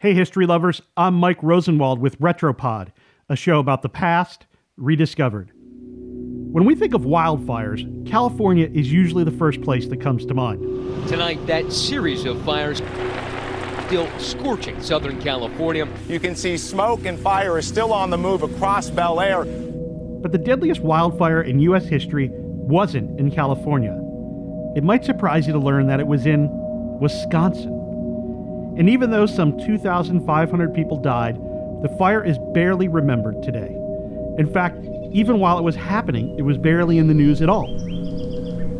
Hey, history lovers, I'm Mike Rosenwald with Retropod, a show about the past rediscovered. When we think of wildfires, California is usually the first place that comes to mind. Tonight, that series of fires still scorching Southern California. You can see smoke and fire is still on the move across Bel Air. But the deadliest wildfire in U.S. history wasn't in California. It might surprise you to learn that it was in Wisconsin. And even though some 2,500 people died, the fire is barely remembered today. In fact, even while it was happening, it was barely in the news at all.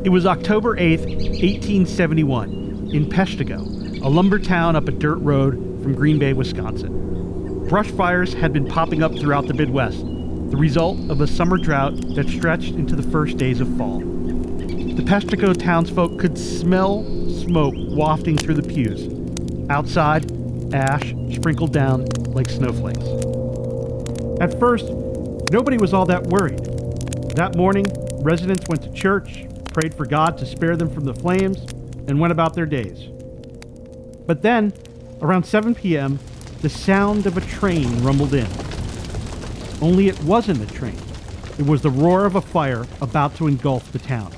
It was October 8th, 1871, in Peshtigo, a lumber town up a dirt road from Green Bay, Wisconsin. Brush fires had been popping up throughout the Midwest, the result of a summer drought that stretched into the first days of fall. The Peshtigo townsfolk could smell smoke wafting through the pews. Outside, ash sprinkled down like snowflakes. At first, Nobody was all that worried. That morning, residents went to church, prayed for God to spare them from the flames, and went about their days. But then, around 7 p.m., the sound of a train rumbled in. Only it wasn't a train, it was the roar of a fire about to engulf the town.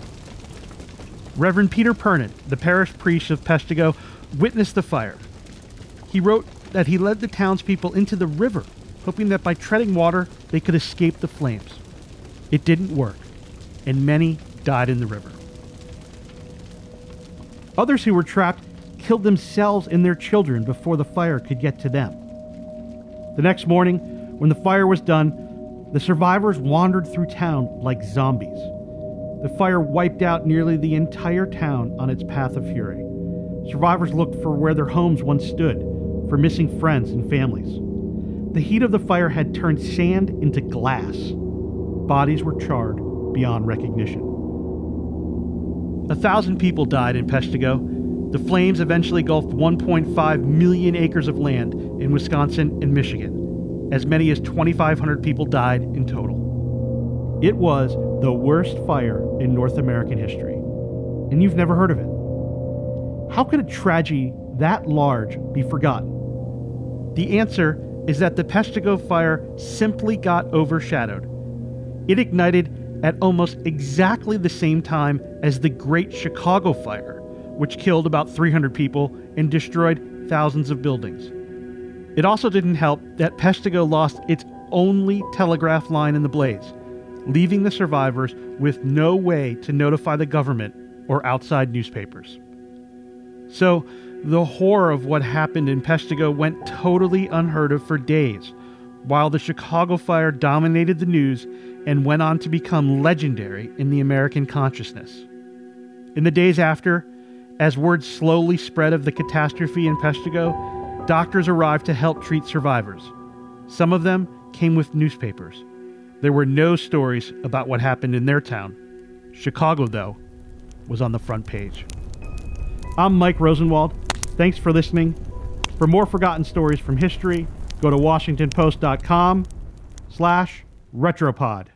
Reverend Peter Pernin, the parish priest of Peshtigo, witnessed the fire. He wrote that he led the townspeople into the river hoping that by treading water they could escape the flames. It didn't work, and many died in the river. Others who were trapped killed themselves and their children before the fire could get to them. The next morning, when the fire was done, the survivors wandered through town like zombies. The fire wiped out nearly the entire town on its path of fury. Survivors looked for where their homes once stood, for missing friends and families. The heat of the fire had turned sand into glass. Bodies were charred beyond recognition. A thousand people died in Peshtigo. The flames eventually engulfed 1.5 million acres of land in Wisconsin and Michigan. As many as 2,500 people died in total. It was the worst fire in North American history. And you've never heard of it. How could a tragedy that large be forgotten? The answer is that the Peshtigo fire simply got overshadowed. It ignited at almost exactly the same time as the Great Chicago Fire, which killed about 300 people and destroyed thousands of buildings. It also didn't help that Peshtigo lost its only telegraph line in the blaze, leaving the survivors with no way to notify the government or outside newspapers. So, the horror of what happened in Peshtigo went totally unheard of for days, while the Chicago fire dominated the news and went on to become legendary in the American consciousness. In the days after, as word slowly spread of the catastrophe in Peshtigo, doctors arrived to help treat survivors. Some of them came with newspapers. There were no stories about what happened in their town. Chicago, though, was on the front page. I'm Mike Rosenwald. Thanks for listening. For more forgotten stories from history, go to washingtonpost.com slash retropod.